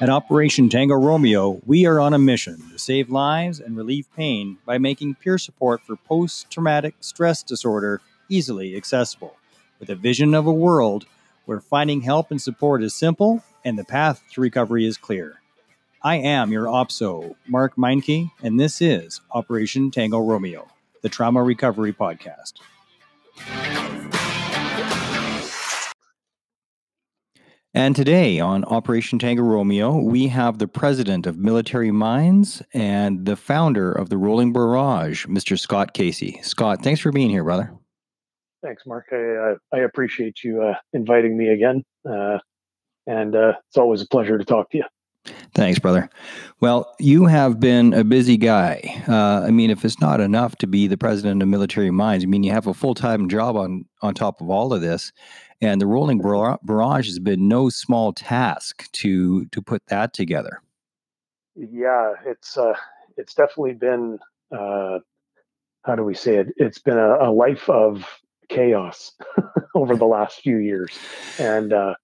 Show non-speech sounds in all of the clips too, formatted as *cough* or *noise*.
At Operation Tango Romeo, we are on a mission to save lives and relieve pain by making peer support for post traumatic stress disorder easily accessible, with a vision of a world where finding help and support is simple and the path to recovery is clear. I am your OPSO, Mark Meinke, and this is Operation Tango Romeo, the Trauma Recovery Podcast. And today on Operation Tango Romeo, we have the president of Military Minds and the founder of the Rolling Barrage, Mr. Scott Casey. Scott, thanks for being here, brother. Thanks, Mark. I, I appreciate you uh, inviting me again. Uh, and uh, it's always a pleasure to talk to you. Thanks, brother. Well, you have been a busy guy. Uh, I mean, if it's not enough to be the president of Military Minds, I mean, you have a full time job on on top of all of this. And the rolling barrage has been no small task to to put that together. Yeah, it's uh, it's definitely been uh, how do we say it? It's been a, a life of chaos *laughs* over the last few years, and uh,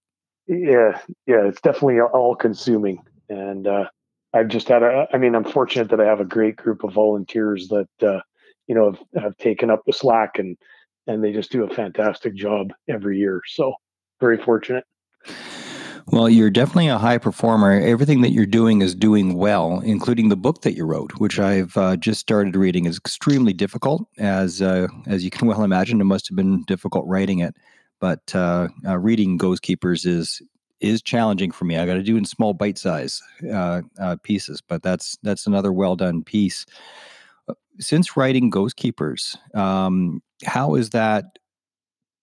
yeah, yeah, it's definitely all consuming. And uh, I've just had a, I mean, I'm fortunate that I have a great group of volunteers that uh, you know have, have taken up the slack and and they just do a fantastic job every year. So very fortunate. Well, you're definitely a high performer. Everything that you're doing is doing well, including the book that you wrote, which I've uh, just started reading. is extremely difficult, as uh, as you can *laughs* well imagine. It must have been difficult writing it, but uh, uh reading Ghost Keepers is is challenging for me. I got to do in small bite size uh, uh, pieces, but that's that's another well done piece. Since writing Ghost Keepers, um, how has that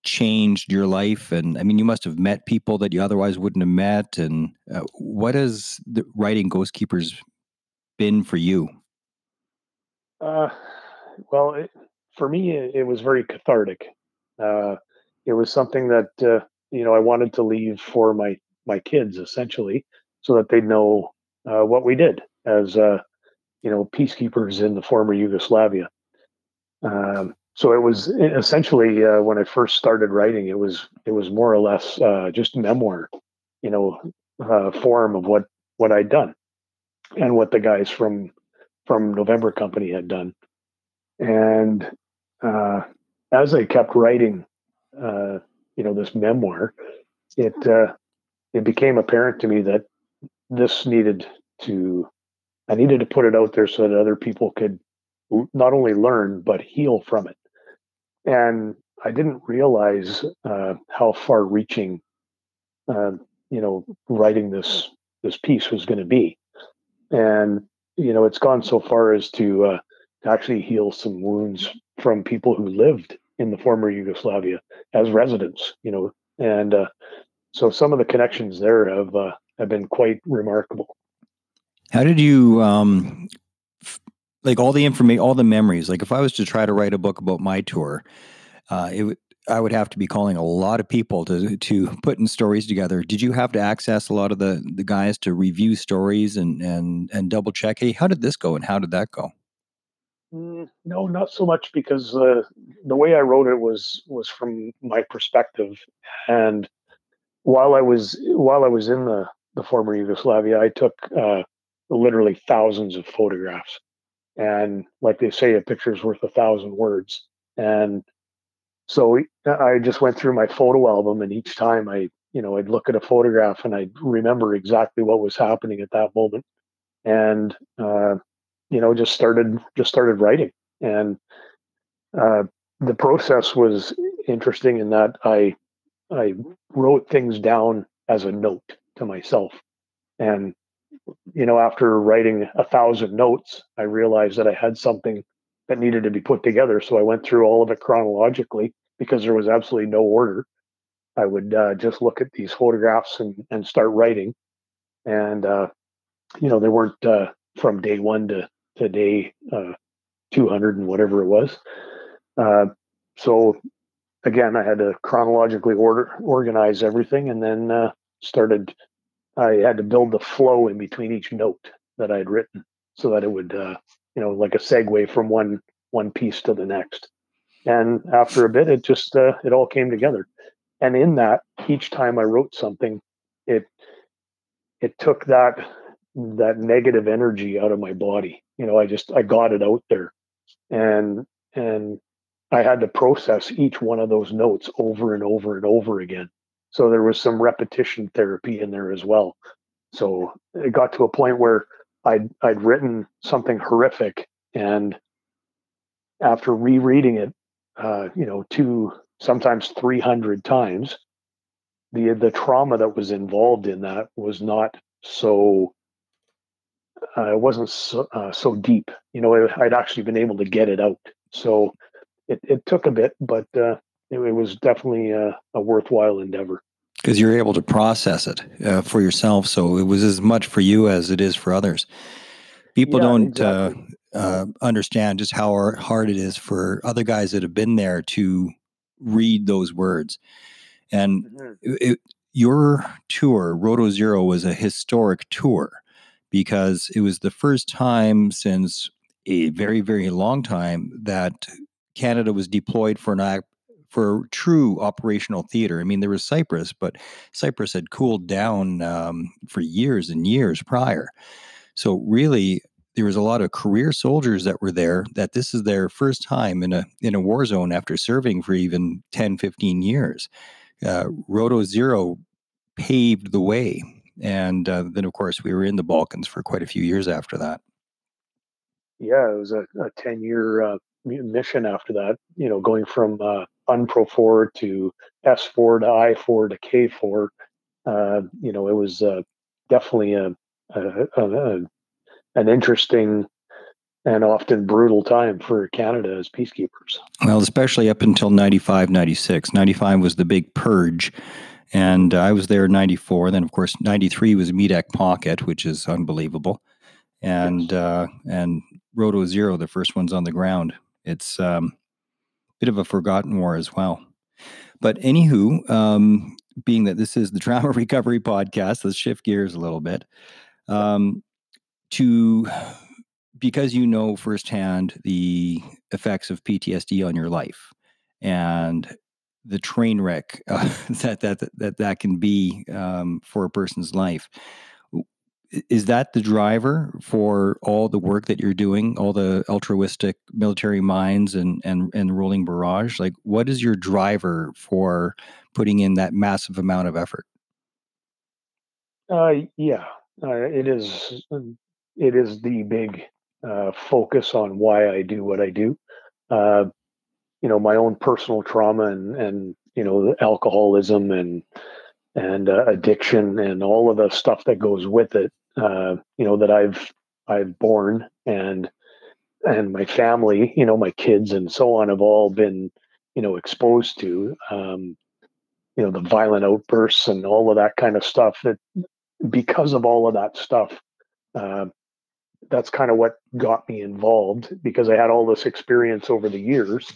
changed your life? And I mean, you must have met people that you otherwise wouldn't have met. And uh, what has the writing Ghost Keepers been for you? Uh, well, it, for me, it, it, was very cathartic. Uh, it was something that uh, you know I wanted to leave for my my kids, essentially, so that they'd know uh, what we did as uh, you know peacekeepers in the former Yugoslavia. Um, so it was essentially uh, when I first started writing, it was it was more or less uh, just memoir, you know, uh, form of what what I'd done and what the guys from from November Company had done. And uh, as I kept writing, uh, you know, this memoir, it uh, it became apparent to me that this needed to I needed to put it out there so that other people could not only learn but heal from it and I didn't realize uh, how far-reaching, uh, you know, writing this this piece was going to be, and you know, it's gone so far as to, uh, to actually heal some wounds from people who lived in the former Yugoslavia as residents, you know, and uh, so some of the connections there have uh, have been quite remarkable. How did you um, like all the information, all the memories. Like if I was to try to write a book about my tour, uh, it I would have to be calling a lot of people to to put in stories together. Did you have to access a lot of the the guys to review stories and and and double check? Hey, how did this go and how did that go? Mm, no, not so much because uh, the way I wrote it was was from my perspective, and while I was while I was in the the former Yugoslavia, I took uh, literally thousands of photographs and like they say, a picture's worth a thousand words. And so I just went through my photo album, and each time I, you know, I'd look at a photograph and I'd remember exactly what was happening at that moment, and uh, you know, just started just started writing. And uh, the process was interesting in that I I wrote things down as a note to myself, and you know, after writing a thousand notes, I realized that I had something that needed to be put together. So I went through all of it chronologically because there was absolutely no order. I would uh, just look at these photographs and, and start writing. And, uh, you know, they weren't uh, from day one to, to day uh, 200 and whatever it was. Uh, so again, I had to chronologically order, organize everything and then uh, started I had to build the flow in between each note that I had written so that it would, uh, you know, like a segue from one one piece to the next. And after a bit, it just uh, it all came together. And in that, each time I wrote something, it it took that that negative energy out of my body. You know, I just I got it out there, and and I had to process each one of those notes over and over and over again. So there was some repetition therapy in there as well. So it got to a point where I'd I'd written something horrific, and after rereading it, uh, you know, two sometimes three hundred times, the the trauma that was involved in that was not so uh, it wasn't so, uh, so deep. You know, I'd actually been able to get it out. So it, it took a bit, but uh, it, it, was definitely a, a worthwhile endeavor. Because you're able to process it uh, for yourself. So it was as much for you as it is for others. People yeah, don't uh, exactly. Uh, understand just how hard it is for other guys that have been there to read those words. And mm-hmm. it, your tour, Roto Zero, was a historic tour because it was the first time since a very, very long time that Canada was deployed for an for true operational theater. I mean, there was Cyprus, but Cyprus had cooled down um, for years and years prior. So really, there was a lot of career soldiers that were there that this is their first time in a in a war zone after serving for even 10 15 years uh, roto zero paved the way and uh, then, of course, we were in the Balkans for quite a few years after that. Yeah, it was a, a 10 year uh, mission after that, you know, going from uh, UNPROFOR to SFOR to IFOR to KFOR. Uh, you know, it was uh, definitely a, a, a, an interesting and often brutal time for Canada as peacekeepers. Well, especially up until 95, 96. 95 was the big purge and I was there in 94. Then, of course, 93 was Medak Pocket, which is unbelievable. And, uh, and Roto Zero, the first one's on the ground. It's um, bit of a forgotten war as well. But anywho, um, being that this is the *laughs* trauma recovery podcast, let's shift gears a little bit. Um, to because you know firsthand the effects of PTSD on your life and the train wreck *laughs* uh, that, that that that can be um, for a person's life. Is that the driver for all the work that you're doing, all the altruistic military minds and and and rolling barrage? Like, what is your driver for putting in that massive amount of effort? Uh, yeah, uh, it is. It is the big uh, focus on why I do what I do. Uh, you know my own personal trauma and and you know alcoholism and and uh, addiction and all of the stuff that goes with it uh, you know that i've i've borne and and my family you know my kids and so on have all been you know exposed to um, you know the violent outbursts and all of that kind of stuff that because of all of that stuff uh, that's kind of what got me involved because I had all this experience over the years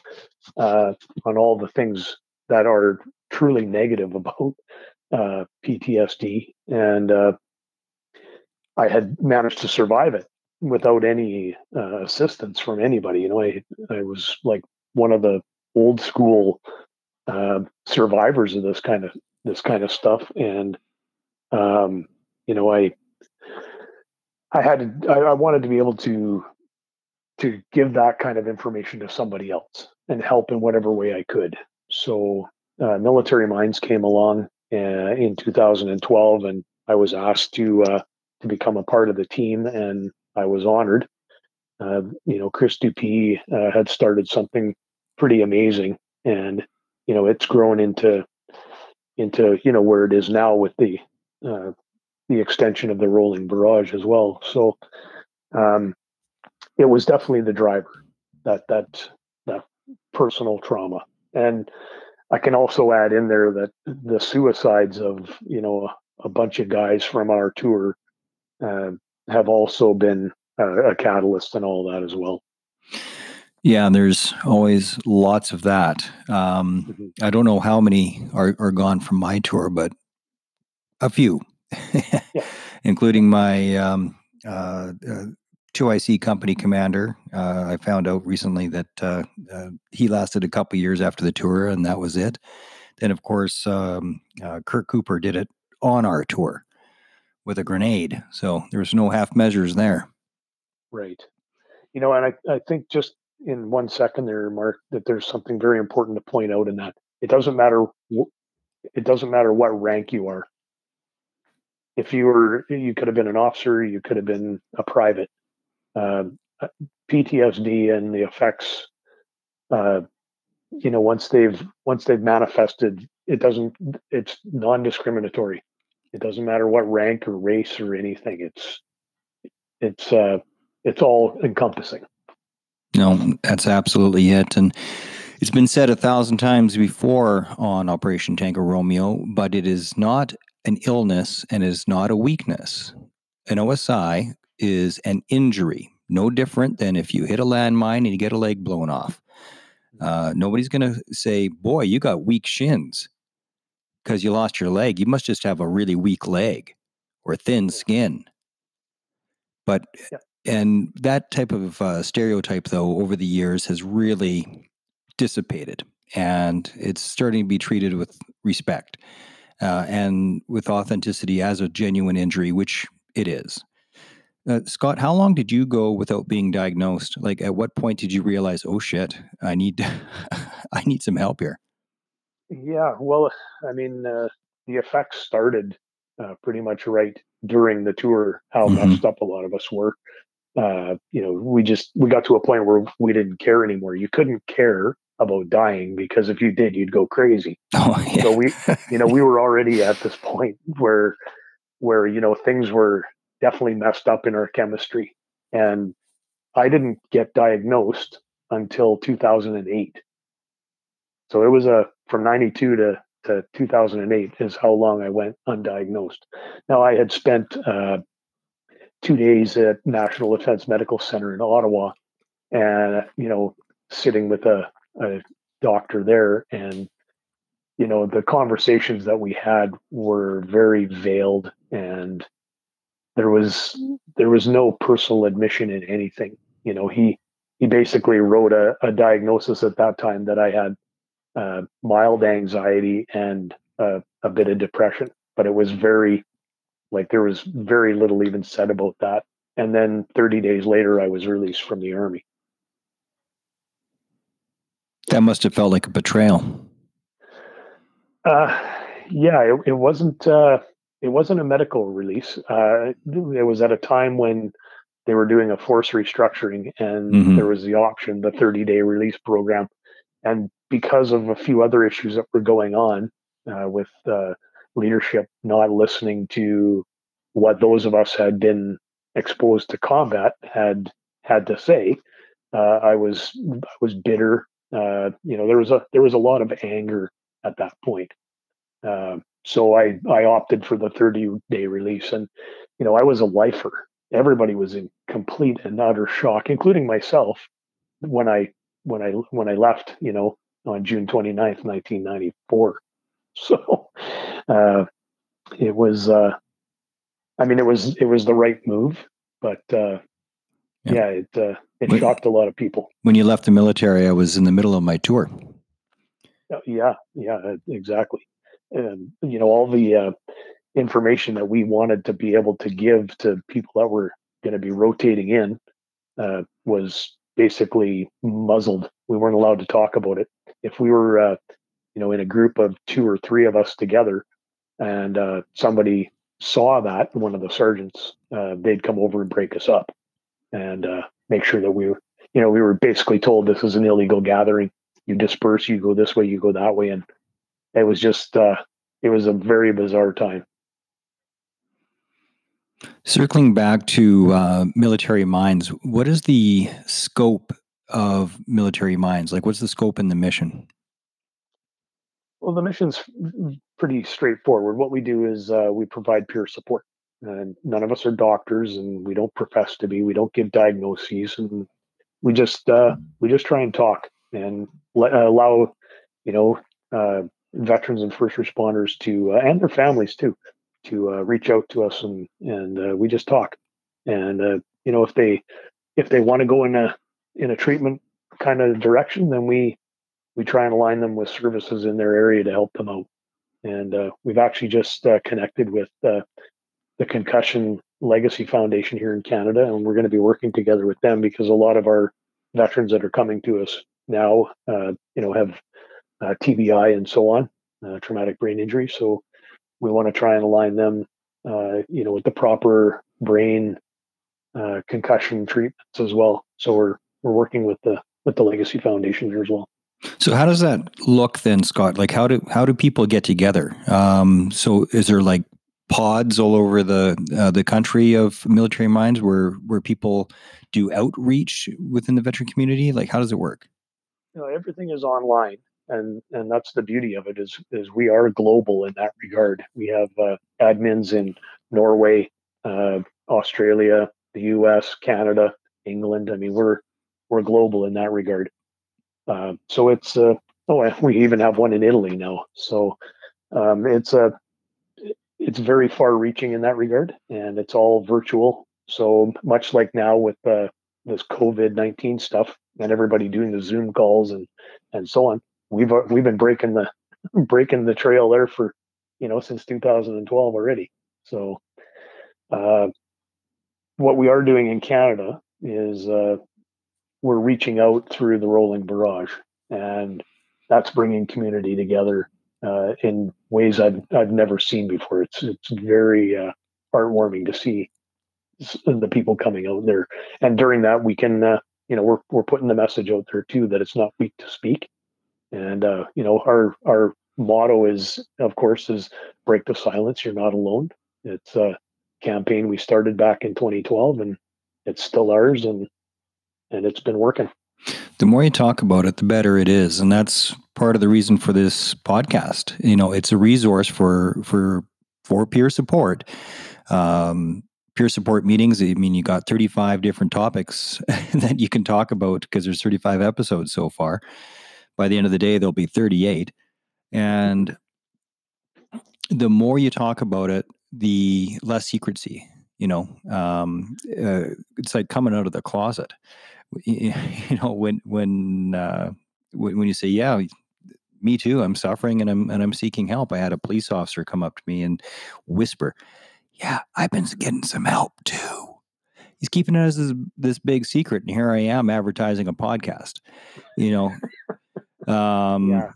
uh, on all the things that are truly negative about uh, PTSD, and uh, I had managed to survive it without any uh, assistance from anybody. You know, I I was like one of the old school uh, survivors of this kind of this kind of stuff, and um, you know, I I had to, I, I wanted to be able to to give that kind of information to somebody else and help in whatever way I could. So uh, Military Minds came along uh, in 2012, and I was asked to uh, to become a part of the team, and I was honored. Uh, you know, Chris Dupee uh, had started something pretty amazing, and you know, it's grown into into you know where it is now with the uh, the extension of the rolling barrage as well. So um, it was definitely the driver that that that personal trauma, and I can also add in there that the suicides of you know a, a bunch of guys from our tour uh, have also been a, a catalyst and all that as well. Yeah, there's always lots of that. Um, mm-hmm. I don't know how many are, are gone from my tour, but a few *laughs* including my um, uh, uh, 2IC company commander. Uh, I found out recently that uh, uh, he lasted a couple years after the tour, and that was it. Then, of course, um, uh, Kurt Cooper did it on our tour, with a grenade. So there's no half measures there. Right. You know, and I, I think just in one second there, Mark, that there's something very important to point out in that it doesn't matter. It doesn't matter what rank you are. If you were, you could have been an officer, you could have been a private. Uh, PTSD and the effects, uh, you know, once they've once they've manifested, it doesn't. It's non-discriminatory. It doesn't matter what rank or race or anything. It's it's uh, it's all encompassing. No, that's absolutely it. And it's been said a thousand times before on Operation Tango Romeo, but it is not an illness and is not a weakness. An OSI is an injury, no different than if you hit a landmine and you get a leg blown off. Uh, nobody's going to say, Boy, you got weak shins because you lost your leg. You must just have a really weak leg or thin skin. But yeah and that type of uh, stereotype, though, over the years has really dissipated, and it's starting to be treated with respect uh, and with authenticity as a genuine injury, which it is. Uh, Scott, how long did you go without being diagnosed? Like, at what point did you realize, oh shit, I need, *laughs* I need some help here? Yeah, well, I mean, uh, the effects started uh, pretty much right during the tour. How mm-hmm. messed up a lot of us were, uh, you know, we just we got to a point where we didn't care anymore. You couldn't care about dying because if you did, you'd go crazy. *laughs* Oh, yeah. So we, you know, we were already at this point where, where you know things were definitely messed up in our chemistry, and I didn't get diagnosed until 2008. So it was a from 92 to to 2008 is how long I went undiagnosed. Now I had spent uh, two days at National Defense Medical Center in Ottawa, and you know, sitting with a, a doctor there, and you know, the conversations that we had were very veiled, and there was there was no personal admission in anything. You know, he he basically wrote a, a diagnosis at that time that I had uh, mild anxiety and uh, a bit of depression, but it was very like there was very little even said about that. And then 30 days later, I was released from the army. That must have felt like a betrayal. Uh, yeah, it, it wasn't. Uh, it wasn't a medical release. Uh, it was at a time when they were doing a force restructuring, and mm-hmm. there was the option, the 30 day release program. And because of a few other issues that were going on uh, with uh, leadership not listening to what those of us had been exposed to combat had had to say. Uh, I was I was bitter. Uh, you know, there was a there was a lot of anger at that point. Uh, so I I opted for the 30 day release, and you know I was a lifer. Everybody was in complete and utter shock, including myself, when I when I when I left. You know, on June 29th, 1994. *laughs* So uh, it was, uh, I mean, it was it was the right move, but uh, yeah. yeah, it uh, it when, shocked a lot of people. When you left the military, I was in the middle of my tour. Uh, yeah, yeah, exactly. And you know, all the uh, information that we wanted to be able to give to people that were going to be rotating in uh, was basically muzzled. We weren't allowed to talk about it. If we were, uh, you know, in a group of two or three of us together, and uh, somebody saw that one of the sergeants uh, they'd come over and break us up and uh, make sure that we were you know we were basically told this is an illegal gathering. You disperse you go this way you go that way and it was just uh, it was a very bizarre time. Circling back to uh, military minds what is the scope of military minds? like what's the scope and the mission well, the mission's pretty straightforward. What we do is uh, we provide peer support. And none of us are doctors, and we don't profess to be. We don't give diagnoses, and we just uh, we just try and talk and let, uh, allow, you know, uh, veterans and first responders to uh, and their families too to uh, reach out to us, and and we just talk. And you know, if they if they want to go in a in a treatment kind of direction, then we we try and align them with services in their area to help them out. And uh, we've actually just uh, connected with uh, the Concussion Legacy Foundation here in Canada, and we're going to be working together with them because a lot of our veterans that are coming to us now, uh, you know, have uh, TBI and so on, uh, traumatic brain injury. So we want to try and align them, you know, with the proper brain concussion treatments as well. So we're we're working with the with the Legacy Foundation here as well. So how does that look then, Scott? Like how do how do people get together? Um, so is there like pods all over the uh, the country of military minds where where people do outreach within the veteran community? Like how does it work? You know, everything is online, and and that's the beauty of it is is we are global in that regard. We have uh, admins in Norway, uh, Australia, the U.S., Canada, England. I mean, we're we're global in that regard. Uh, so it's uh, oh, we even have one in Italy now. So um, it's a it's very far reaching in that regard, and it's all virtual. So much like now with uh, this COVID nineteen stuff and everybody doing the Zoom calls and and so on, we've uh, we've been breaking the *laughs* breaking the trail there for you know since 2012 already. So uh, what we are doing in Canada is uh, we're reaching out through the rolling barrage, and that's bringing community together uh, in ways I've I've never seen before. It's it's very uh, heartwarming to see the people coming out there, and during that we can uh, you know we're we're putting the message out there too that it's not weak to speak, and uh, you know our our motto is of course is break the silence. You're not alone. It's a campaign we started back in 2012, and it's still ours, and and it's been working. The more you talk about it, the better it is, and that's part of the reason for this podcast. You know, it's a resource for for for peer support. Um, peer support meetings. I mean, you got 35 different topics *laughs* that you can talk about because there's 35 episodes so far. By the end of the day, there'll be 38. And the more you talk about it, the less secrecy, you know, um, uh, it's like coming out of the closet. *laughs* You know, when, when, uh, when, you say, yeah, me too. I'm suffering and I'm and I'm seeking help. I had a police officer come up to me and whisper, "Yeah, I've been getting some help too." He's keeping it as this, this big secret, and here I am advertising a podcast. You know, *laughs* um, yeah.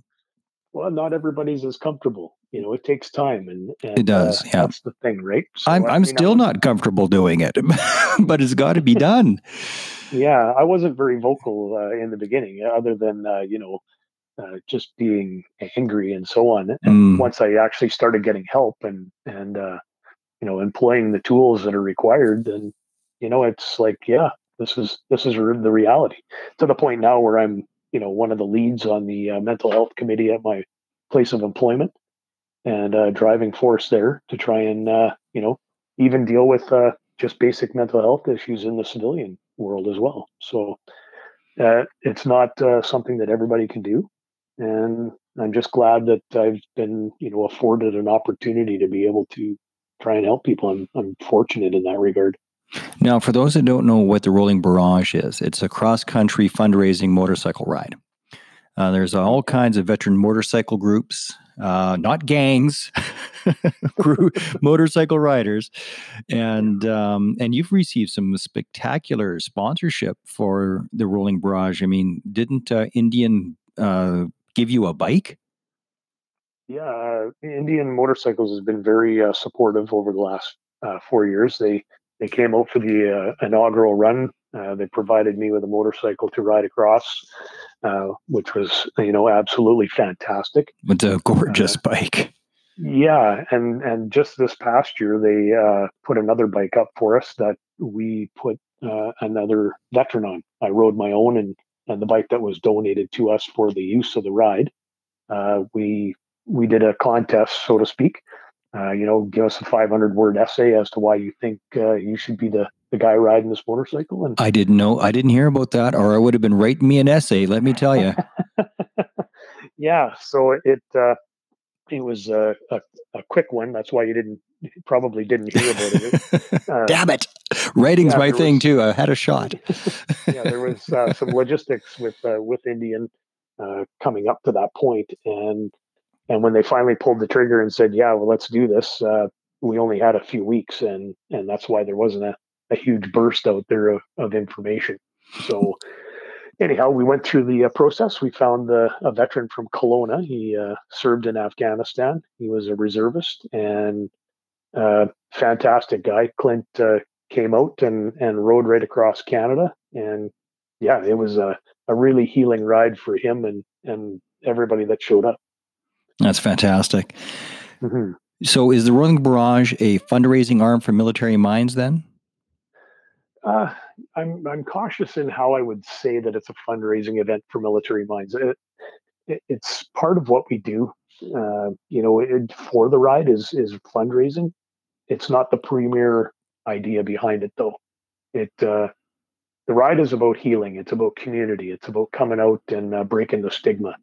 Well, not everybody's as comfortable. You know, it takes time, and, and it does. Uh, yeah, that's the thing, right? So, I'm I'm still not comfortable doing it, *laughs* but it's got to be done. yeah, I wasn't very vocal uh, in the beginning, other than uh, you know uh, just being angry and so on. And mm. once I actually started getting help and and uh, you know employing the tools that are required, then you know it's like yeah, this is this is the reality. To the point now where I'm you know one of the leads on the uh, mental health committee at my place of employment and uh, driving force there to try and uh, you know even deal with uh, just basic mental health issues in the civilian world as well. So. Uh, it's not uh, something that everybody can do, and I'm just glad that I've been, you know, afforded an opportunity to be able to try and help people. I'm, I'm fortunate in that regard. Now, for those that don't know what the Rolling Barrage is, it's a cross country fundraising motorcycle ride. Uh, there's all kinds of veteran motorcycle groups, uh, not gangs, *laughs* motorcycle riders, and um, and you've received some spectacular sponsorship for the Rolling Barrage. I mean, didn't uh, Indian uh, give you a bike? Yeah, uh, Indian Motorcycles has been very uh, supportive over the last uh, four years. They they came out for the uh, inaugural run. Uh, they provided me with a motorcycle to ride across, uh, which was you know absolutely fantastic. It's a gorgeous bike. Yeah, and and just this past year they uh, put another bike up for us that we put another veteran on. I rode my own and and the bike that was donated to us for the use of the ride. Uh, we we did a contest, so to speak. Uh, you know, give us a 500 word essay as to why you think uh, you should be the, the guy riding this motorcycle. And I didn't know, I didn't hear about that, or I would have been writing me an essay. Let me tell you. *laughs* yeah, so it uh, it was a, a, a, quick one. That's why you didn't probably didn't hear about it. *laughs* Uh, Damn it! Writing's yeah, my thing was, too. I had a shot. *laughs* yeah, there was uh, some logistics with uh, with Indian uh, coming up to that point, and and when they finally pulled the trigger and said, "Yeah, well, let's do this," uh, we only had a few weeks, and and that's why there wasn't a, a huge burst out there of, of information. So anyhow, we went through the uh, process. We found uh, a veteran from Kelowna. He uh, served in Afghanistan. He was a reservist and uh, fantastic guy. Clint uh, came out and, and rode right across Canada. And yeah, it was a, a really healing ride for him and, and everybody that showed up. That's fantastic. Mm-hmm. So, is the Rolling Barrage a fundraising arm for military minds then? Uh, I'm I'm cautious in how I would say that it's a fundraising event for military minds. It, it, it's part of what we do. Uh, you know, it, for the ride is is fundraising. It's not the premier idea behind it, though. It uh, the ride is about healing. It's about community. It's about coming out and uh, breaking the stigma,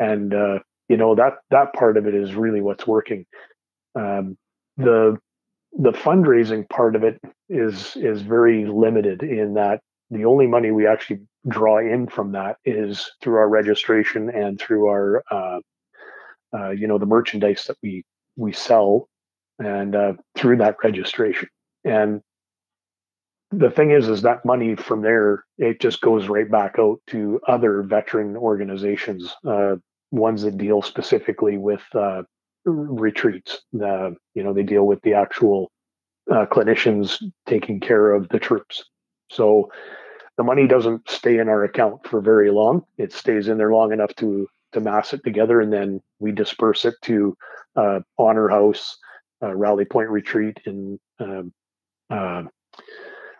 and uh, you know that that part of it is really what's working. Um, the the fundraising part of it is is very limited in that the only money we actually draw in from that is through our registration and through our uh, uh, you know the merchandise that we we sell and uh, through that registration. And the thing is is that money from there it just goes right back out to other veteran organizations uh, ones that deal specifically with uh, retreats. Uh, you know, they deal with the actual uh, clinicians taking care of the troops. So the money doesn't stay in our account for very long. It stays in there long enough to to mass it together, and then we disperse it to uh, Honor House, uh, Rally Point Retreat, and um, uh,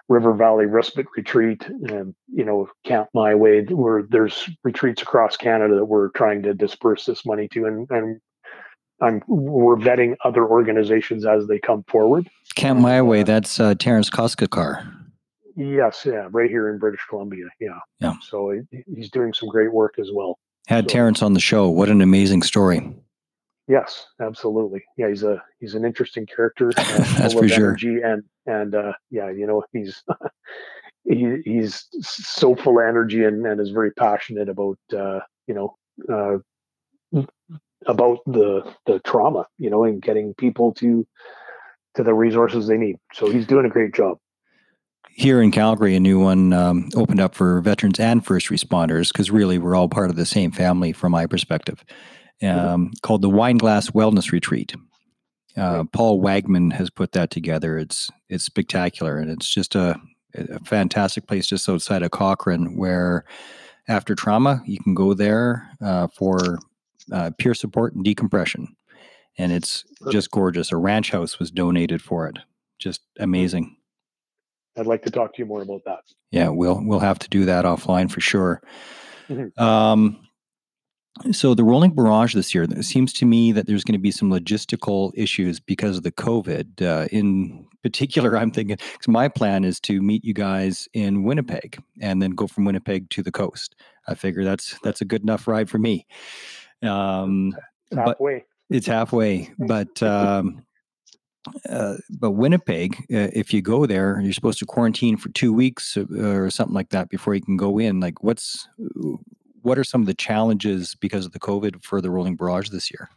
River Valley Respite Retreat, and you know Camp My Way. Where there's retreats across Canada that we're trying to disperse this money to, and, and I'm we're vetting other organizations as they come forward. Camp My Way, that's uh, Terence Koskakar. Yes, yeah, right here in British Columbia. Yeah, yeah. So he, he's doing some great work as well. Had so, Terence on the show. What an amazing story. Yes, absolutely. Yeah, he's a he's an interesting character. *laughs* Uh, that's for sure. And and uh, yeah, you know he's *laughs* he, he's so full of energy and, and is very passionate about uh, you know uh, about the the trauma, you know, and getting people to to the resources they need. So he's doing a great job. Here in Calgary, a new one um, opened up for veterans and first responders because really we're all part of the same family from my perspective. Um, mm-hmm. Called the Wineglass Wellness Retreat. Uh, Paul Wagman has put that together. It's it's spectacular, and it's just a, a fantastic place just outside of Cochrane, where after trauma you can go there uh, for uh, peer support and decompression. And it's just gorgeous. A ranch house was donated for it. Just amazing. I'd like to talk to you more about that. Yeah, we'll we'll have to do that offline for sure. Mm-hmm. Um, so the rolling barrage this year, it seems to me that there's going to be some logistical issues because of the COVID. Uh, in particular, I'm thinking because my plan is to meet you guys in Winnipeg and then go from Winnipeg to the coast. I figure that's that's a good enough ride for me. Um, it's halfway. It's halfway, but um, uh, but Winnipeg, uh, if you go there, you're supposed to quarantine for two weeks uh, or something like that before you can go in. Like, what's what are some of the challenges because of the COVID for the Rolling Barrage this year?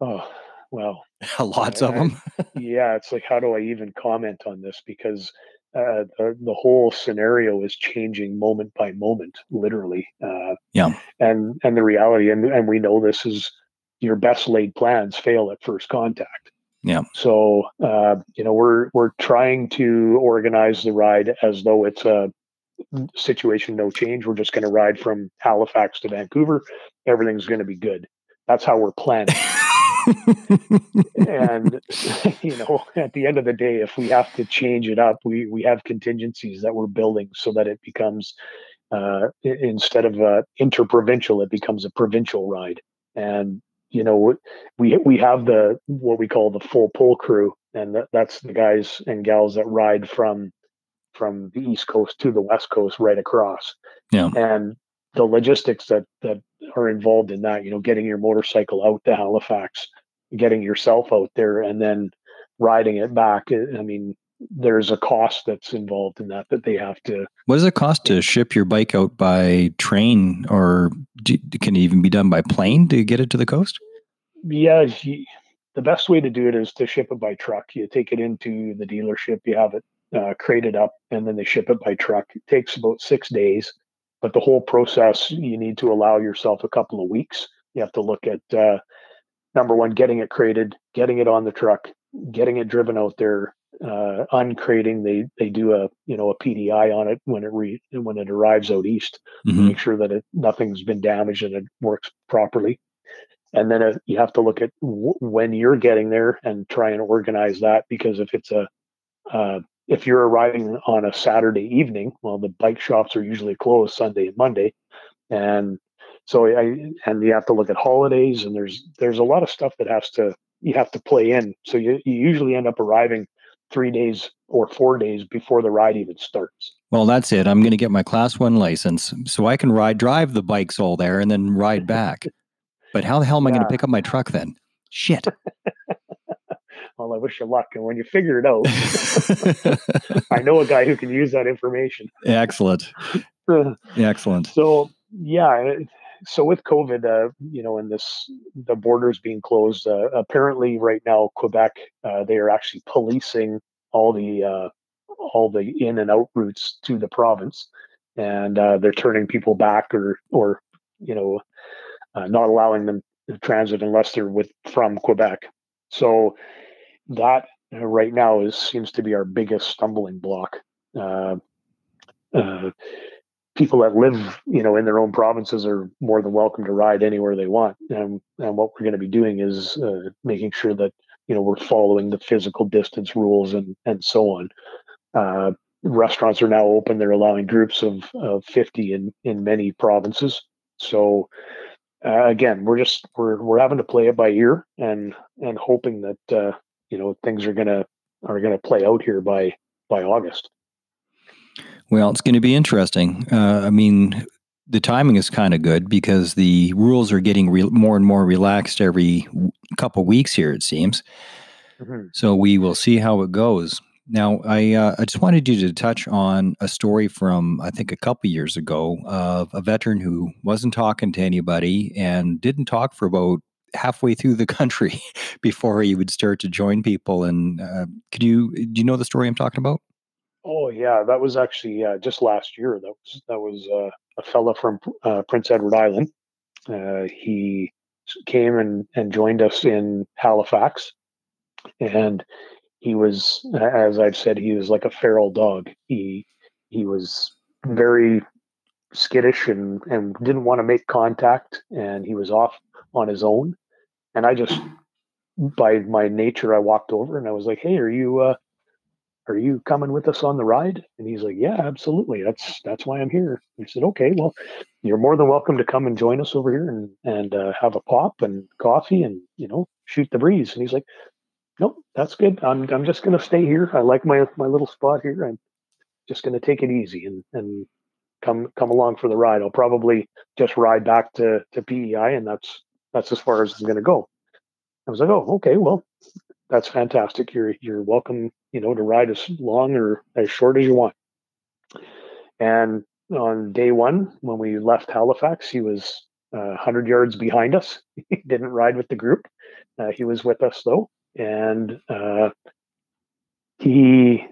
Oh well, *laughs* lots I, of them. yeah, it's like how do I even comment on this because uh, the, the whole scenario is changing moment by moment, literally. Uh, yeah. And and the reality, and and we know this is your best laid plans fail at first contact. Yeah. So uh, you know we're we're trying to organize the ride as though it's a situation no change. We're just going to ride from Halifax to Vancouver. Everything's going to be good. That's how we're planning. *laughs* and *laughs* you know, at the end of the day, if we have to change it up, we we have contingencies that we're building so that it becomes uh, instead of uh, interprovincial, it becomes a provincial ride. And you know, we we have the what we call the full pull crew, and that, that's the guys and gals that ride from from the east coast to the west coast right across. Yeah. And the logistics that that are involved in that, you know, getting your motorcycle out to Halifax, getting yourself out there, and then riding it back. I mean, there's a cost that's involved in that that they have to. What does it cost to ship your bike out by train, or do, can it even be done by plane to get it to the coast? Yeah, the best way to do it is to ship it by truck. You take it into the dealership, you have it uh, crated up, and then they ship it by truck. It takes about six days, but the whole process you need to allow yourself a couple of weeks. You have to look at uh, number one, getting it crated, getting it on the truck, getting it driven out there, uh, uncrating. They they do a you know a PDI on it when it re, when it arrives out east, mm-hmm. make sure that it nothing's been damaged and it works properly. And then uh, you have to look at w- when you're getting there and try and organize that because if it's a uh, if you're arriving on a Saturday evening, well, the bike shops are usually closed Sunday and Monday, and so I and you have to look at holidays and there's there's a lot of stuff that has to you have to play in. So you, you usually end up arriving three days or four days before the ride even starts. Well, that's it. I'm going to get my class one license so I can ride, drive the bikes all there and then ride *laughs* back. but how the hell am I going to pick up my truck then? Shit. *laughs* well, I wish you luck. And when you figure it out, *laughs* I know a guy who can use that information. Excellent. Excellent. So, yeah. So with COVID, uh, you know, and this the borders being closed, uh, apparently right now Quebec uh, they are actually policing all the uh, all the in and out routes to the province, and uh, they're turning people back or or you know uh, not allowing them to transit unless they're with from Quebec. So that right now is seems to be our biggest stumbling block people that live, you know, in their own provinces are more than welcome to ride anywhere they want. And, and what we're going to be doing is uh, making sure that, you know, we're following the physical distance rules and, and so on. Uh, restaurants are now open. They're allowing groups of, of 50 in, in many provinces. So, uh, again, we're just, we're, we're having to play it by ear and, and hoping that, uh, you know, things are to, are to play out here by, by August. Well, it's going to be interesting. Uh, I mean, the timing is kind of good because the rules are getting re- more and more relaxed every couple weeks here. It seems. Mm-hmm. So we will see how it goes. Now, I uh, I just wanted you to touch on a story from I think a couple years ago of a veteran who wasn't talking to anybody and didn't talk for about halfway through the *laughs* country before he would start to join people. And uh, could you do you know the story I'm talking about? Oh yeah, that was actually uh, just last year. That was that was uh, a fella from uh, Prince Edward Island. Uh, he came and, and joined us in Halifax, and he was, as I've said, he was like a feral dog. He he was very skittish and and didn't want to make contact, and he was off on his own. And I just, by my nature, I walked over and I was like, "Hey, are you?" Are you coming with us on the ride? And he's like, yeah, absolutely. That's, that's why I'm here. He said, okay, well, you're more than welcome to come and join us over here and, and uh, have a pop and coffee and, you know, shoot the breeze. And he's like, nope, that's good. I'm, I'm just going to stay here. I like my, my little spot here. I'm just going to take it easy and, and come, come along for the ride. I'll probably just ride back to, to PEI and that's, that's as far as I'm going to go. I was like, oh, okay, well, that's fantastic. You're you're welcome, you know, to ride as long or as short as you want. And on day one, when we left Halifax, he was uh, 100 yards behind us. *laughs* he didn't ride with the group. Uh, he was with us though, and uh, he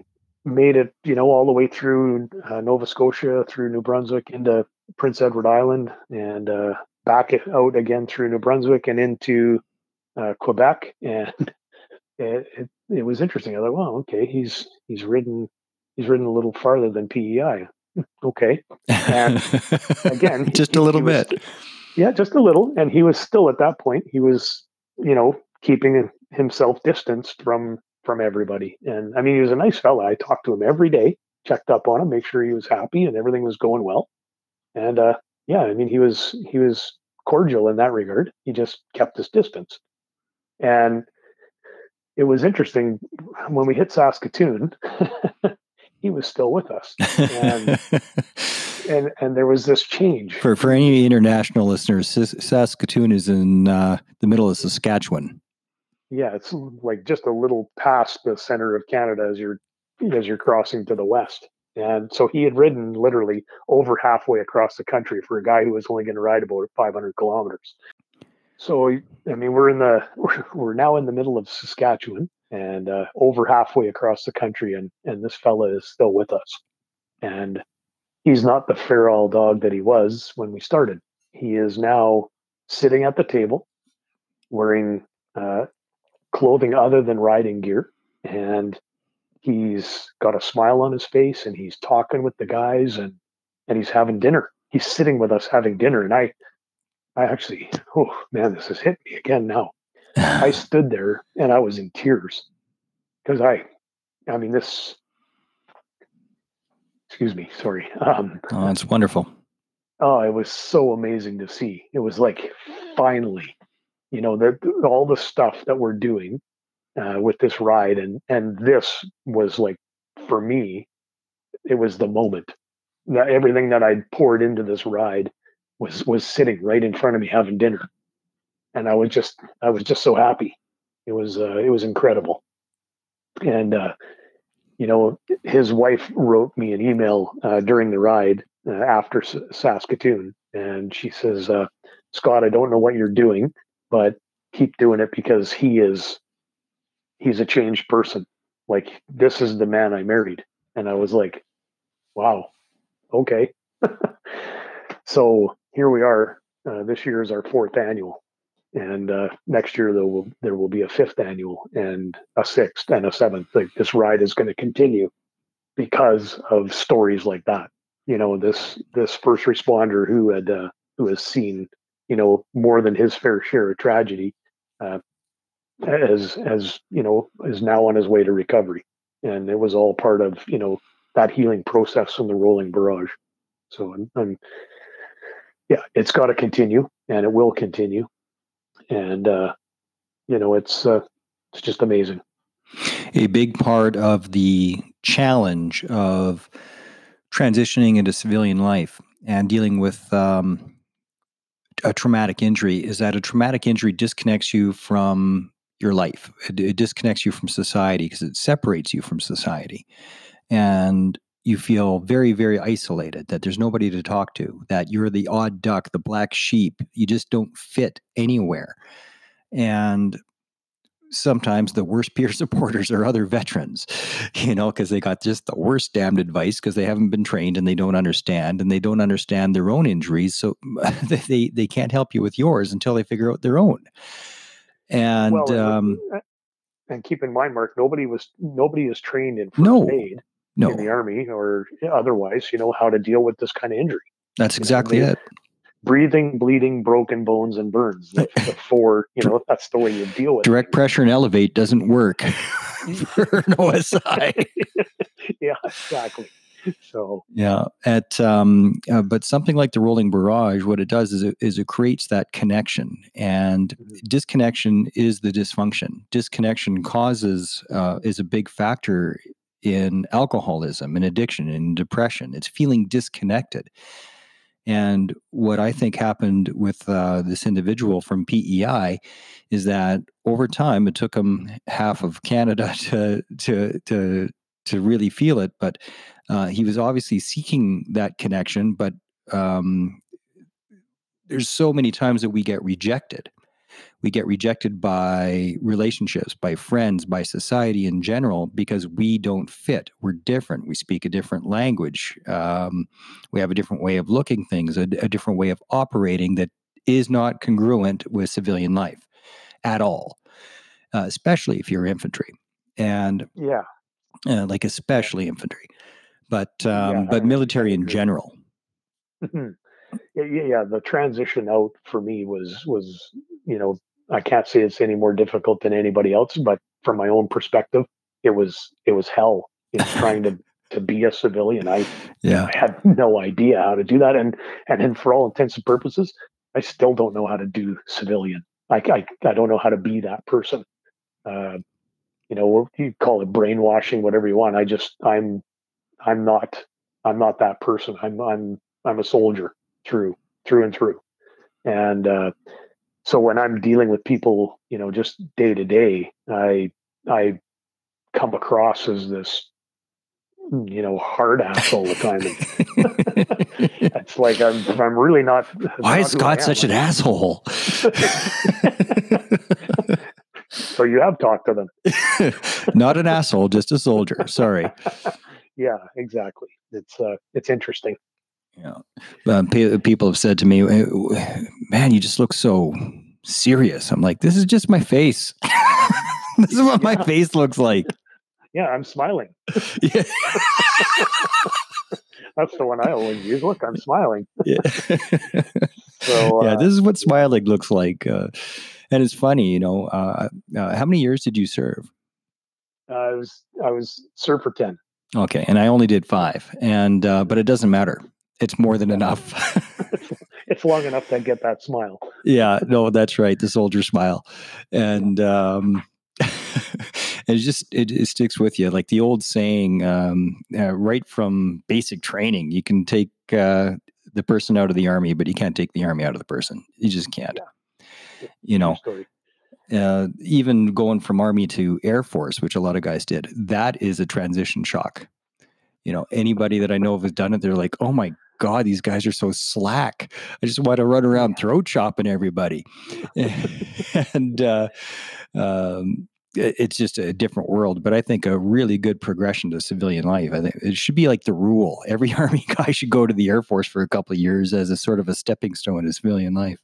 made it, you know, all the way through uh, Nova Scotia, through New Brunswick, into Prince Edward Island, and uh, back out again through New Brunswick and into uh, Quebec. *laughs* And it, it, it was interesting. I thought, well, okay, he's he's ridden he's ridden a little farther than PEI. okay, and again, *laughs* just he, a little bit. Was, yeah, just a little, and he was still at that point. He was, you know, keeping himself distanced from from everybody. And I mean, he was a nice fella. I talked to him every day, checked up on him, make sure he was happy and everything was going well. And uh, yeah, I mean, he was he was cordial in that regard. He just kept his distance. And it was interesting when we hit Saskatoon. *laughs* he was still with us, and, *laughs* and and there was this change. For for any international listeners, Saskatoon is in uh, the middle of Saskatchewan. Yeah, it's like just a little past the center of Canada as you're as you're crossing to the west. And so he had ridden literally over halfway across the country for a guy who was only going to ride about 500 kilometers. So I mean, we're in the *laughs* we're, now in the middle of Saskatchewan and uh, over halfway across the country, and and this fella is still with us, and he's not the feral dog that he was when we started. He is now sitting at the table, wearing uh, clothing other than riding gear, and he's got a smile on his face, and he's talking with the guys, and and he's having dinner. He's sitting with us having dinner, and I I actually, oh man, this has hit me again now. I *laughs* stood there and I was in tears because I, I mean, this, excuse me, sorry. Um, oh, it's wonderful. Oh, it was so amazing to see. It was like finally, you know, that all the stuff that we're doing uh, with this ride, and and this was like for me, it was the moment that everything that I'd poured into this ride was was sitting right in front of me having dinner, and I was just I was just so happy. It was uh, it was incredible, and uh, you know his wife wrote me an email uh, during the ride uh, after S- Saskatoon, and she says, uh, "Scott, I don't know what you're doing, but keep doing it because he is he's a changed person. Like this is the man I married." And I was like, "Wow, okay." *laughs* so here we are. Uh, this year is our fourth annual, and uh, next year there will there will be a fifth annual and a sixth and a seventh. Like this ride is going to continue because of stories like that. You know, this this first responder who had uh, who has seen you know more than his fair share of tragedy, uh, as as you know is now on his way to recovery, and it was all part of you know that healing process in the rolling barrage. So I'm, I'm yeah, it's got to continue, and it will continue, and uh, you know, it's uh, it's just amazing. A big part of the challenge of transitioning into civilian life and dealing with um, a traumatic injury is that a traumatic injury disconnects you from your life. It, it disconnects you from society because it separates you from society. And you feel very, very isolated, that there's nobody to talk to, that you're the odd duck, the black sheep. You just don't fit anywhere. And sometimes the worst *laughs* peer supporters are other veterans, *laughs* you know, because they got just the worst damned advice because they haven't been trained and they don't understand and they don't understand their own injuries. So *laughs* they, they can't help you with yours until they figure out their own. And, well, um, and keep in mind, Mark, nobody was, nobody is trained in first no. aid no. in the army or otherwise, you know, how to deal with this kind of injury. That's exactly know, it. Breathing, bleeding, broken bones, and burns. The, the *laughs* four, you know, that's the way you deal with Direct it. pressure and elevate doesn't work *laughs* for an OSI. *laughs* yeah, exactly. So yeah, at um, uh, but something like the rolling barrage, what it does is it, is it creates that connection, and mm-hmm. disconnection is the dysfunction. Disconnection causes uh, is a big factor in alcoholism and addiction and depression. It's feeling disconnected. And what I think happened with uh, this individual from PEI is that over time, it took him half of Canada *laughs* to to to to really feel it. But uh, he was obviously seeking that connection. But um, there's so many times that we get rejected, we get rejected by relationships, by friends, by society in general because we don't fit. We're different. We speak a different language. Um, we have a different way of looking things, a, a different way of operating that is not congruent with civilian life at all, uh, especially if you're infantry. And yeah, uh, like especially infantry, but um, yeah, but military in general. *laughs* yeah, yeah, the transition out for me was was you know I can't say it's any more difficult than anybody else, but from my own perspective, it was it was hell. Trying to to be a civilian. I *laughs* yeah I had no idea how to do that, and and and for all intents and purposes, I still don't know how to do civilian. I I, I don't know how to be that person. Uh, you know, you call it brainwashing, whatever you want. I just I'm I'm not I'm not that person. I'm I'm I'm a soldier through through and through, and uh, so when i'm dealing with people you know just day to day i i come across as this you know, hard ass all the time. *laughs* it's like I'm, I'm really not. Why is Scott such an asshole? *laughs* so you have talked to them. *laughs* not an asshole, just a soldier. Sorry. yeah, exactly. It's uh, it's interesting. Yeah, uh, people have said to me, "Man, you just look so serious." I'm like, "This is just my face. *laughs* this is what yeah. my face looks like." Yeah, I'm smiling. yeah. *laughs* That's the one I always use. Look, I'm smiling. yeah. *laughs* so uh, yeah, this is what smiling looks like, uh, and it's funny. You know, uh, uh how many years did you serve? I was I was served for ten. Okay, and I only did five, and uh, but it doesn't matter it's more than enough. *laughs* *laughs* it's long enough to get that smile. yeah, no, that's right. The soldier smile. And, um, *laughs* it just it, it, sticks with you like the old saying um, uh, right from basic training you can take uh, the person out of the army but you can't take the army out of the person you just can't yeah. you know uh, even going from army to air force which a lot of guys did that is a transition shock you know anybody that i know of has done it they're like oh my God, these guys are so slack. I just want to run around throat chopping everybody. *laughs* *laughs* and uh, um, it's just a different world. But I think a really good progression to civilian life. I think it should be like the rule. *laughs* Every Army guy should go to the Air Force for a couple of years as a sort of a stepping stone to civilian life.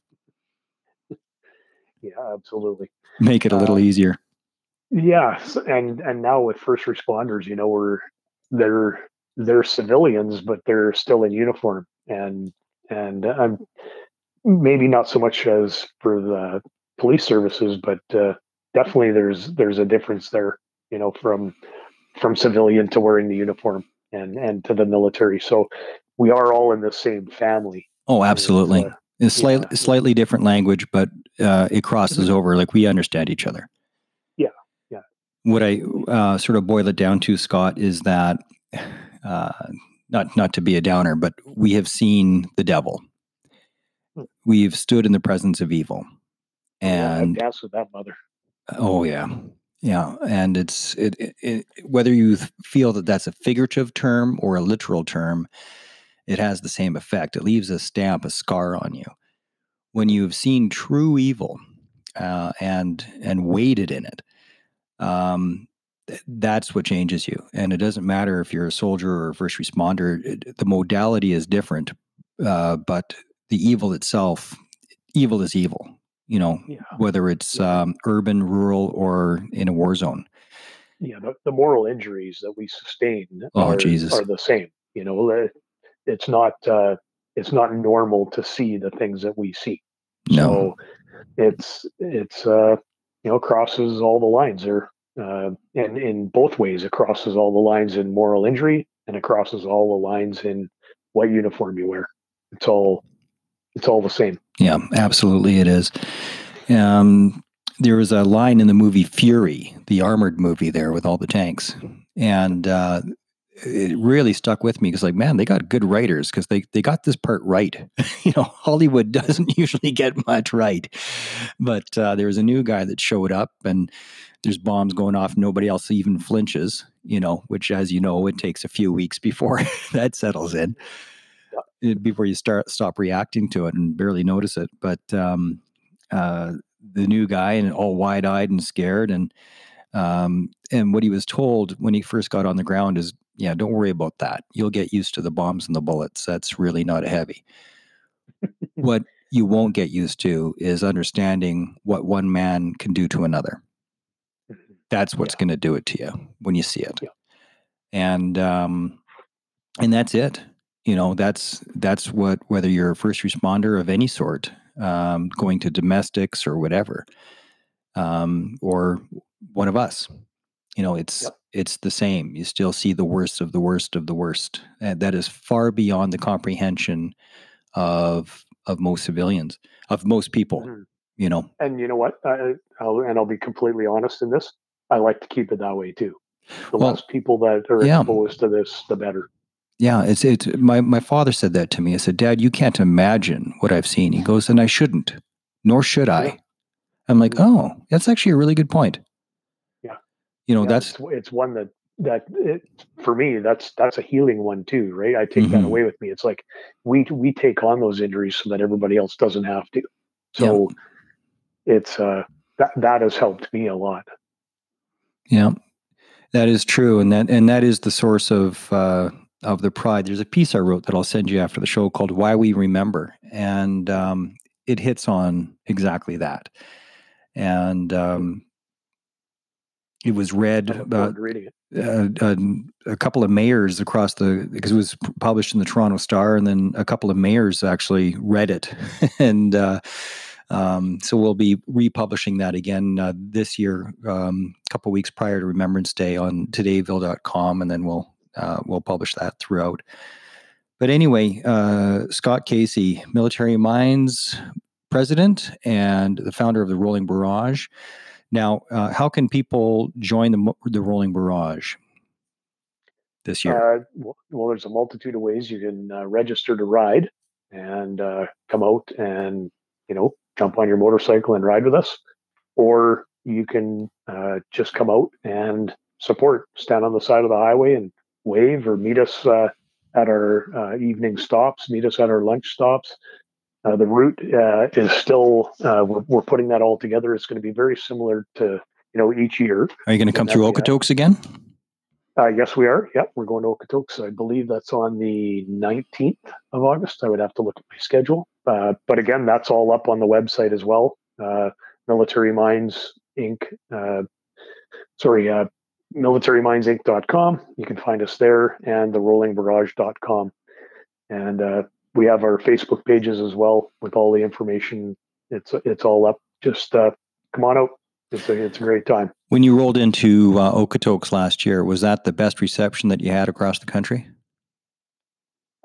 Yeah, absolutely. Make it a little um, easier. Yeah, and and now with first responders, you know, we're they're they're civilians, but they're still in uniform, and and I'm maybe not so much as for the police services, but uh, definitely there's there's a difference there, you know, from from civilian to wearing the uniform and and to the military. So we are all in the same family. Oh, absolutely. Uh, it's slightly yeah. slightly different language, but uh, it crosses mm-hmm. over. Like we understand each other. Yeah, yeah. What I uh, sort of boil it down to, Scott, is that uh, not not to be a downer, but we have seen the devil. Hmm. We've stood in the presence of evil, and yeah, with that mother. Oh yeah, yeah, and it's it, it, it, whether you feel that that's a figurative term or a literal term, it has the same effect. It leaves a stamp, a scar on you. When you've seen true evil uh, and and waded in it, um, that's what changes you. And it doesn't matter if you're a soldier or a first responder, it, the modality is different, uh, but the evil itself, evil is evil, you know, yeah. whether it's um, urban, rural, or in a war zone. Yeah, the, the moral injuries that we sustain oh, are, Jesus. are the same. You know, it's not uh, it's not normal to see the things that we see. No. So it's it's uh, you know crosses all the lines. There uh, and in both ways, it crosses all the lines in moral injury and it crosses all the lines in what uniform you wear. It's all it's all the same. Yeah, absolutely, it is. Um, there was a line in the movie Fury, the armored movie, there with all the tanks, and uh, it really stuck with me because, like, man, they got good writers because they they got this part right. *laughs* you know, Hollywood doesn't *laughs* usually get much right, but uh, there was a new guy that showed up and there's bombs going off. Nobody else even flinches, you know, which, as you know, it takes a few weeks before *laughs* that settles in, yeah. before you start stop reacting to it and barely notice it. But um, uh, the new guy and all wide eyed and scared, and um, and what he was told when he first got on the ground is, yeah, don't worry about that. You'll get used to the bombs and the bullets. That's really not heavy. *laughs* what you won't get used to is understanding what one man can do to another that's what's yeah. going to do it to you when you see it. Yeah. And um, and that's it. You know, that's that's what whether you're a first responder of any sort, um, going to domestics or whatever, um, or one of us. You know, it's yep. It's the same. You still see the worst of the worst of the worst, and that is far beyond the comprehension of of most civilians, of most people. Mm-hmm. You know, and you know what? I, I'll, and I'll be completely honest in this. I like to keep it that way too. The well, less people that are yeah. exposed to this, the better. Yeah, it's it's my my father said that to me. I said, "Dad, you can't imagine what I've seen." He *laughs* goes, "And I shouldn't, nor should I." Yeah. I'm like, "Oh, that's actually a really good point." You know, yeah, that's it's, it's, one that that it, for me that's that's a healing one too right? I take mm-hmm. that away with me. It's like we we take on those injuries so that everybody else doesn't have to. So yeah. it's uh that that has helped me a lot. Yeah that is true and that and that is the source of uh of the pride. There's a piece i wrote that i'll send you after the show called why we remember and um it hits on exactly that. And um it was read about it uh, a, couple of mayors across the because it was published in the Toronto Star, and then a couple of mayors actually read it, *laughs* and uh, um, so we'll be republishing that again uh, this year, um, a couple weeks prior to Remembrance Day on Todayville.com, and then we'll uh, we'll publish that throughout. But anyway, uh, Scott Casey, Military Minds president and the founder of the Rolling Barrage. Now, uh, how can people join the the Rolling Barrage this year? Uh, well, there's a multitude of ways you can uh, register to ride and uh, come out and you know jump on your motorcycle and ride with us, or you can uh, just come out and support, stand on the side of the highway and wave, or meet us uh, at our evening stops, meet us at our lunch stops. Uh, the route uh, is still uh, we're, we're, putting that all together. It's going to be very similar to you know each year. Are you going to come through Okotoks again? Uh, yes, we are. Yep, we're going to Okotoks. I believe that's on the 19th of August. I would have to look at my schedule. Uh, but again, that's all up on the website as well. Uh, Military Minds Inc. sorry, uh, militarymindsinc.com. You can find us there and the rollingbarrage.com. And we have our Facebook pages as well with all the information. It's it's all up. Just uh, come on out. It's a it's a great time. When you rolled into uh, Okotoks last year, was that the best reception that you had across the country?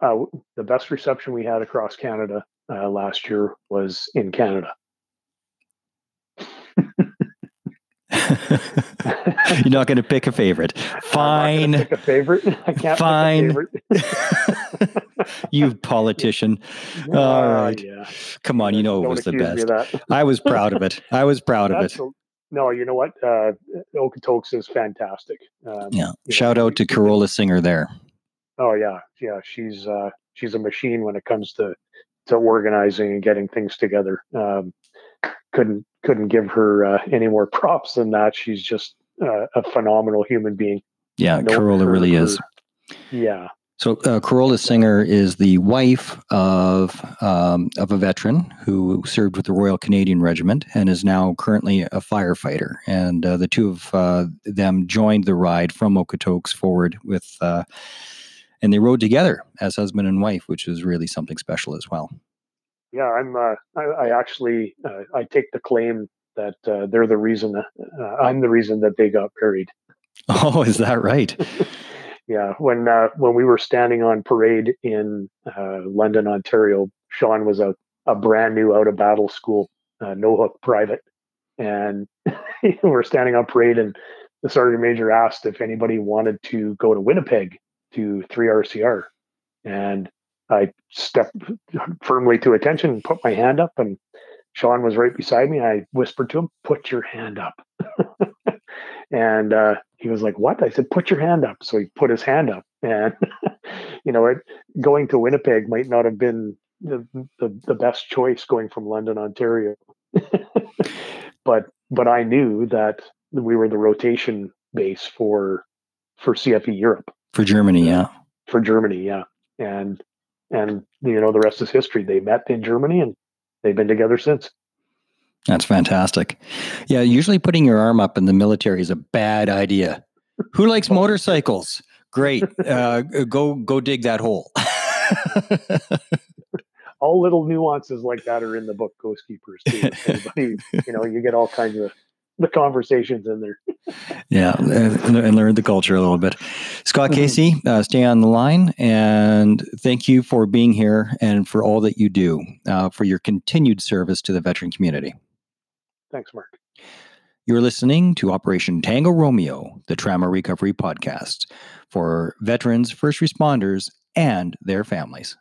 Uh, the best reception we had across Canada uh, last year was in Canada. *laughs* *laughs* *laughs* You're not going to pick a favorite. Fine. pick a favorite. *laughs* I can't Fine. Favorite. *laughs* you politician. All right. Yeah. Come on, you know it was the best. I was proud of it. I was proud of it. A, no, you know what? Uh, Okotoks is fantastic. Um, yeah. Shout know, out to Carola Singer there. Oh yeah, yeah. She's uh, she's a machine when it comes to to organizing and getting things together. Um, couldn't couldn't give her uh, any more props than that. She's just uh, a phenomenal human being. Yeah, no, Carola her, really her, is. Yeah. So uh, Carola Singer is the wife of um, of a veteran who served with the Royal Canadian Regiment and is now currently a firefighter. And uh, the two of uh, them joined the ride from Okotoks forward with, uh, and they rode together as husband and wife, which is really something special as well yeah, I'm. Uh, I, I, actually uh, I take the claim that uh, they're the reason. Uh, I'm the reason that they got married. *laughs* Oh, is that right? *laughs* yeah. When uh, when we were standing on parade in uh, London, Ontario, Sean was a, a brand new out of battle school, no hook private, and *laughs* we're standing on parade, and the sergeant major asked if anybody wanted to go to Winnipeg to three RCR, and I stepped firmly to attention and put my hand up, and Sean was right beside me. I whispered to him, "Put your hand up," *laughs* and uh, he was like, "What?" I said, "Put your hand up." So he put his hand up, and *laughs* you know, it, going to Winnipeg might not have been the, the, the best choice going from London, Ontario, *laughs* but but I knew that we were the rotation base for for CFE Europe for Germany, yeah, for Germany, yeah, and and you know the rest is history. They met in Germany and they've been together since. That's fantastic. Yeah, usually putting your arm up in the military is a bad idea. Who likes motorcycles? Great. *laughs* Uh, go go dig that hole. *laughs* all little nuances like that are in the book Ghost Keepers too. *laughs* you know, you get all kinds of the conversations in there. yeah, and, learn the culture a little bit. Scott mm-hmm. Casey, uh, stay on the line, and thank you for being here and for all that you do uh, for your continued service to the veteran community. Thanks, Mark. You're listening to Operation Tango Romeo, the trauma recovery podcast for veterans, first responders, and their families.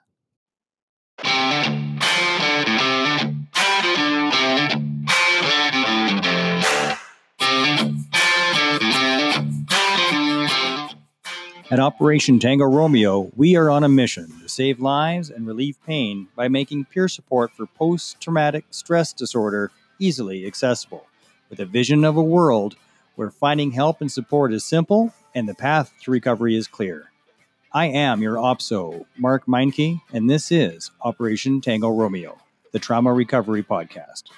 At Operation Tango Romeo, we are on a mission to save lives and relieve pain by making peer support for post traumatic stress disorder easily accessible, with a vision of a world where finding help and support is simple and the path to recovery is clear. I am your OPSO, Mark Meinke, and this is Operation Tango Romeo, the Trauma Recovery Podcast.